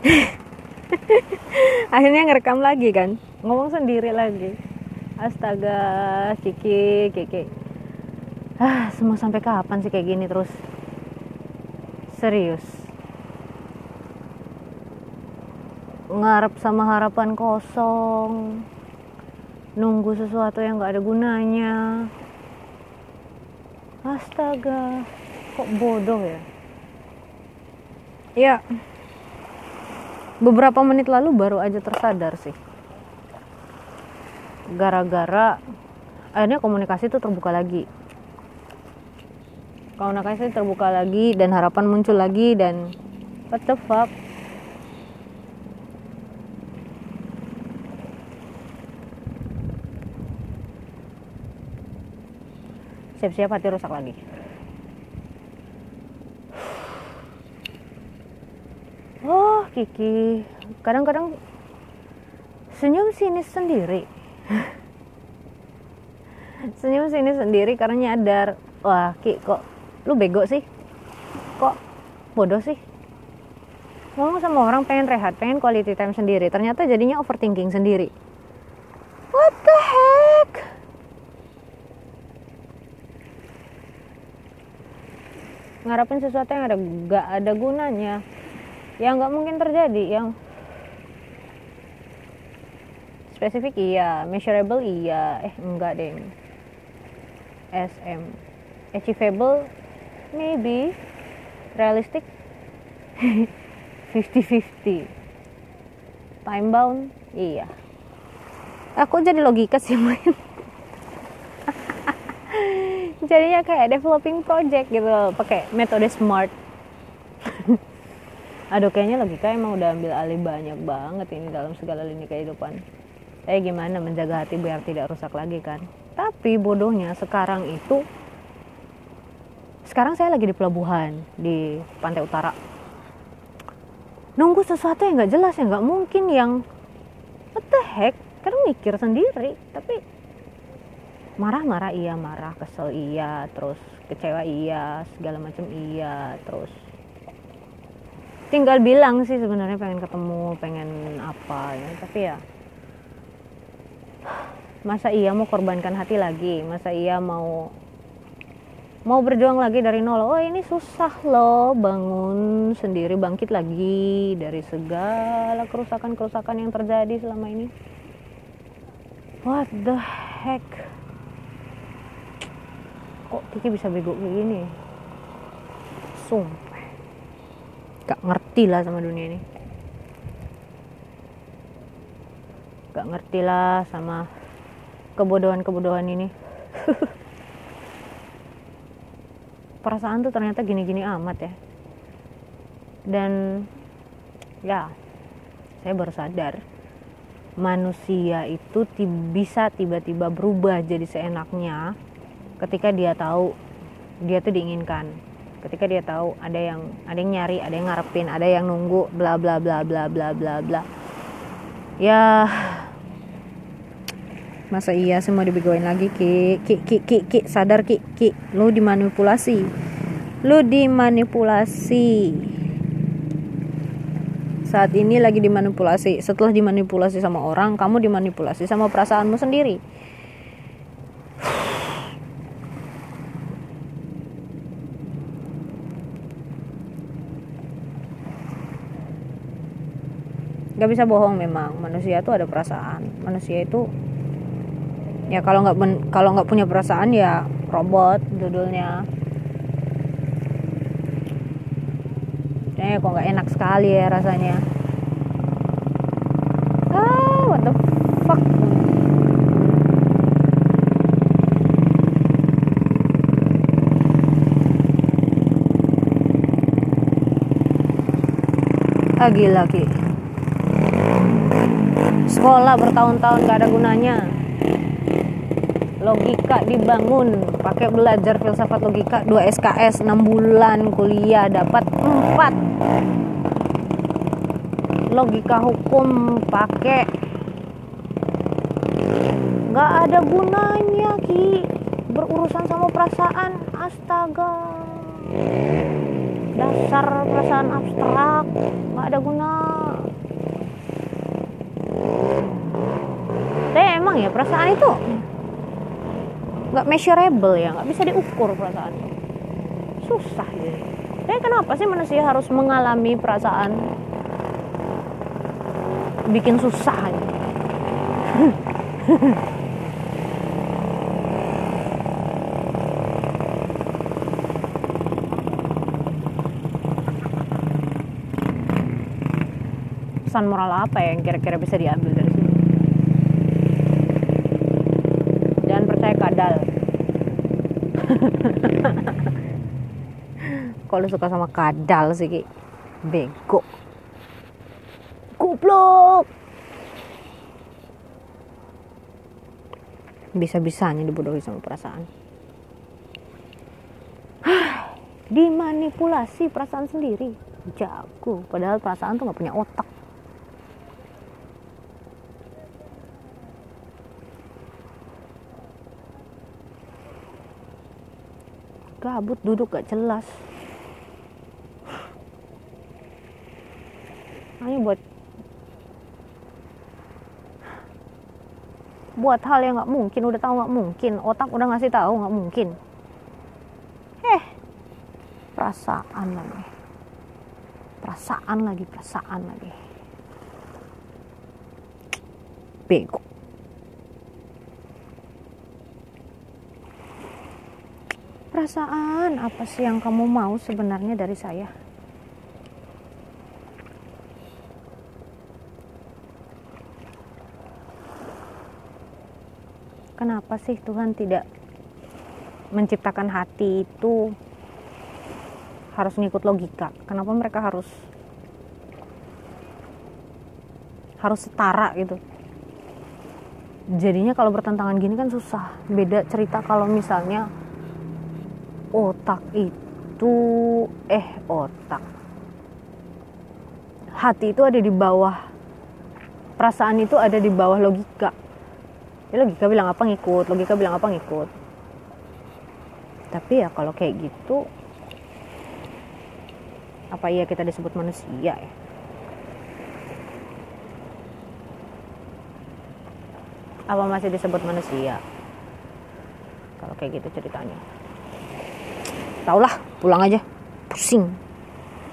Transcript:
akhirnya ngerekam lagi kan? Ngomong sendiri lagi. Astaga Kiki Kiki. Ah semua sampai kapan sih kayak gini terus? Serius. Ngarep sama harapan kosong. Nunggu sesuatu yang gak ada gunanya. Astaga kok bodoh ya? Ya beberapa menit lalu baru aja tersadar sih. Gara-gara akhirnya komunikasi itu terbuka lagi. Komunikasi terbuka lagi dan harapan muncul lagi dan what the fuck? Siap-siap hati rusak lagi oh Kiki. Kadang-kadang senyum sinis sendiri. Senyum sinis sendiri karena nyadar wah Ki kok lu bego sih? Kok bodoh sih? Ngomong sama orang pengen rehat pengen quality time sendiri. Ternyata jadinya overthinking sendiri. What the heck? Ngarapin sesuatu yang ada gak ada gunanya yang nggak mungkin terjadi yang spesifik iya measurable iya. Eh enggak deh SM achievable maybe. Realistic 50-50 time bound iya. Aku jadi logika sih main. Jadinya kayak developing project gitu pakai metode smart aduh kayaknya logika emang udah ambil alih banyak banget ini dalam segala lini kehidupan. Saya gimana menjaga hati biar tidak rusak lagi kan? Tapi bodohnya sekarang itu sekarang saya lagi di pelabuhan di pantai utara. Nunggu sesuatu yang nggak jelas yang nggak mungkin yang what the heck? Kadang mikir sendiri tapi marah-marah iya marah kesel iya terus kecewa iya segala macam iya terus tinggal bilang sih sebenarnya pengen ketemu pengen apa ya. Tapi ya masa iya mau korbankan hati lagi? Masa iya mau mau berjuang lagi dari nol? Oh ini susah loh bangun sendiri bangkit lagi dari segala kerusakan-kerusakan yang terjadi selama ini. What the heck? Kok Kiki bisa bego kayak gini? Sumpah gak ngerti lah sama dunia ini. Gak ngerti lah sama kebodohan-kebodohan ini. Perasaan tuh ternyata gini-gini amat ya. Dan ya saya baru sadar manusia itu bisa tiba-tiba berubah jadi seenaknya ketika dia tahu dia tuh diinginkan ketika dia tahu ada yang ada yang nyari ada yang ngarepin ada yang nunggu bla bla bla bla bla bla bla. Ya masa iya semua dibegoin lagi ki? Ki ki ki ki sadar ki ki lu dimanipulasi. Lu dimanipulasi. Saat ini lagi dimanipulasi. Setelah dimanipulasi sama orang kamu dimanipulasi sama perasaanmu sendiri nggak bisa bohong memang. Manusia itu ada perasaan. Manusia itu ya kalau nggak kalau nggak punya perasaan ya robot judulnya. Eh kok nggak enak sekali ya rasanya. Ah what the fuck? Ah gila sekolah bertahun-tahun gak ada gunanya. Logika dibangun pakai belajar filsafat logika 2 SKS 6 bulan kuliah dapat 4 logika hukum pakai. Nggak ada gunanya ki. Berurusan sama perasaan astaga. Dasar perasaan abstrak nggak ada guna emang ya perasaan itu nggak measurable ya nggak bisa diukur perasaan. Susah gitu tapi kenapa sih manusia harus mengalami perasaan bikin susah gitu pesan moral apa ya yang kira-kira bisa diambil dari sini jangan percaya kadal kalau suka sama kadal sih Ki? Bego. Goblok! Bisa-bisanya dibodohi sama perasaan. Dimanipulasi perasaan sendiri. Jago. Padahal perasaan tuh gak punya otak gabut duduk gak jelas. Hanya buat buat hal yang nggak mungkin. Udah tahu nggak mungkin. Otak udah ngasih tahu nggak mungkin. Eh perasaan lagi. Perasaan lagi perasaan lagi. Bego perasaan? Apa sih yang kamu mau sebenarnya dari saya? Kenapa sih Tuhan tidak menciptakan hati itu harus ngikut logika? Kenapa mereka harus harus setara gitu? Jadinya kalau bertentangan gini kan susah. Beda cerita kalau misalnya otak itu eh otak. Hati itu ada di bawah. Perasaan itu ada di bawah logika. Ya logika bilang apa ngikut. Logika bilang apa ngikut. Tapi ya kalau kayak gitu apa iya kita disebut manusia ya? Apa masih disebut manusia? Kalau kayak gitu ceritanya taulah pulang aja. Pusing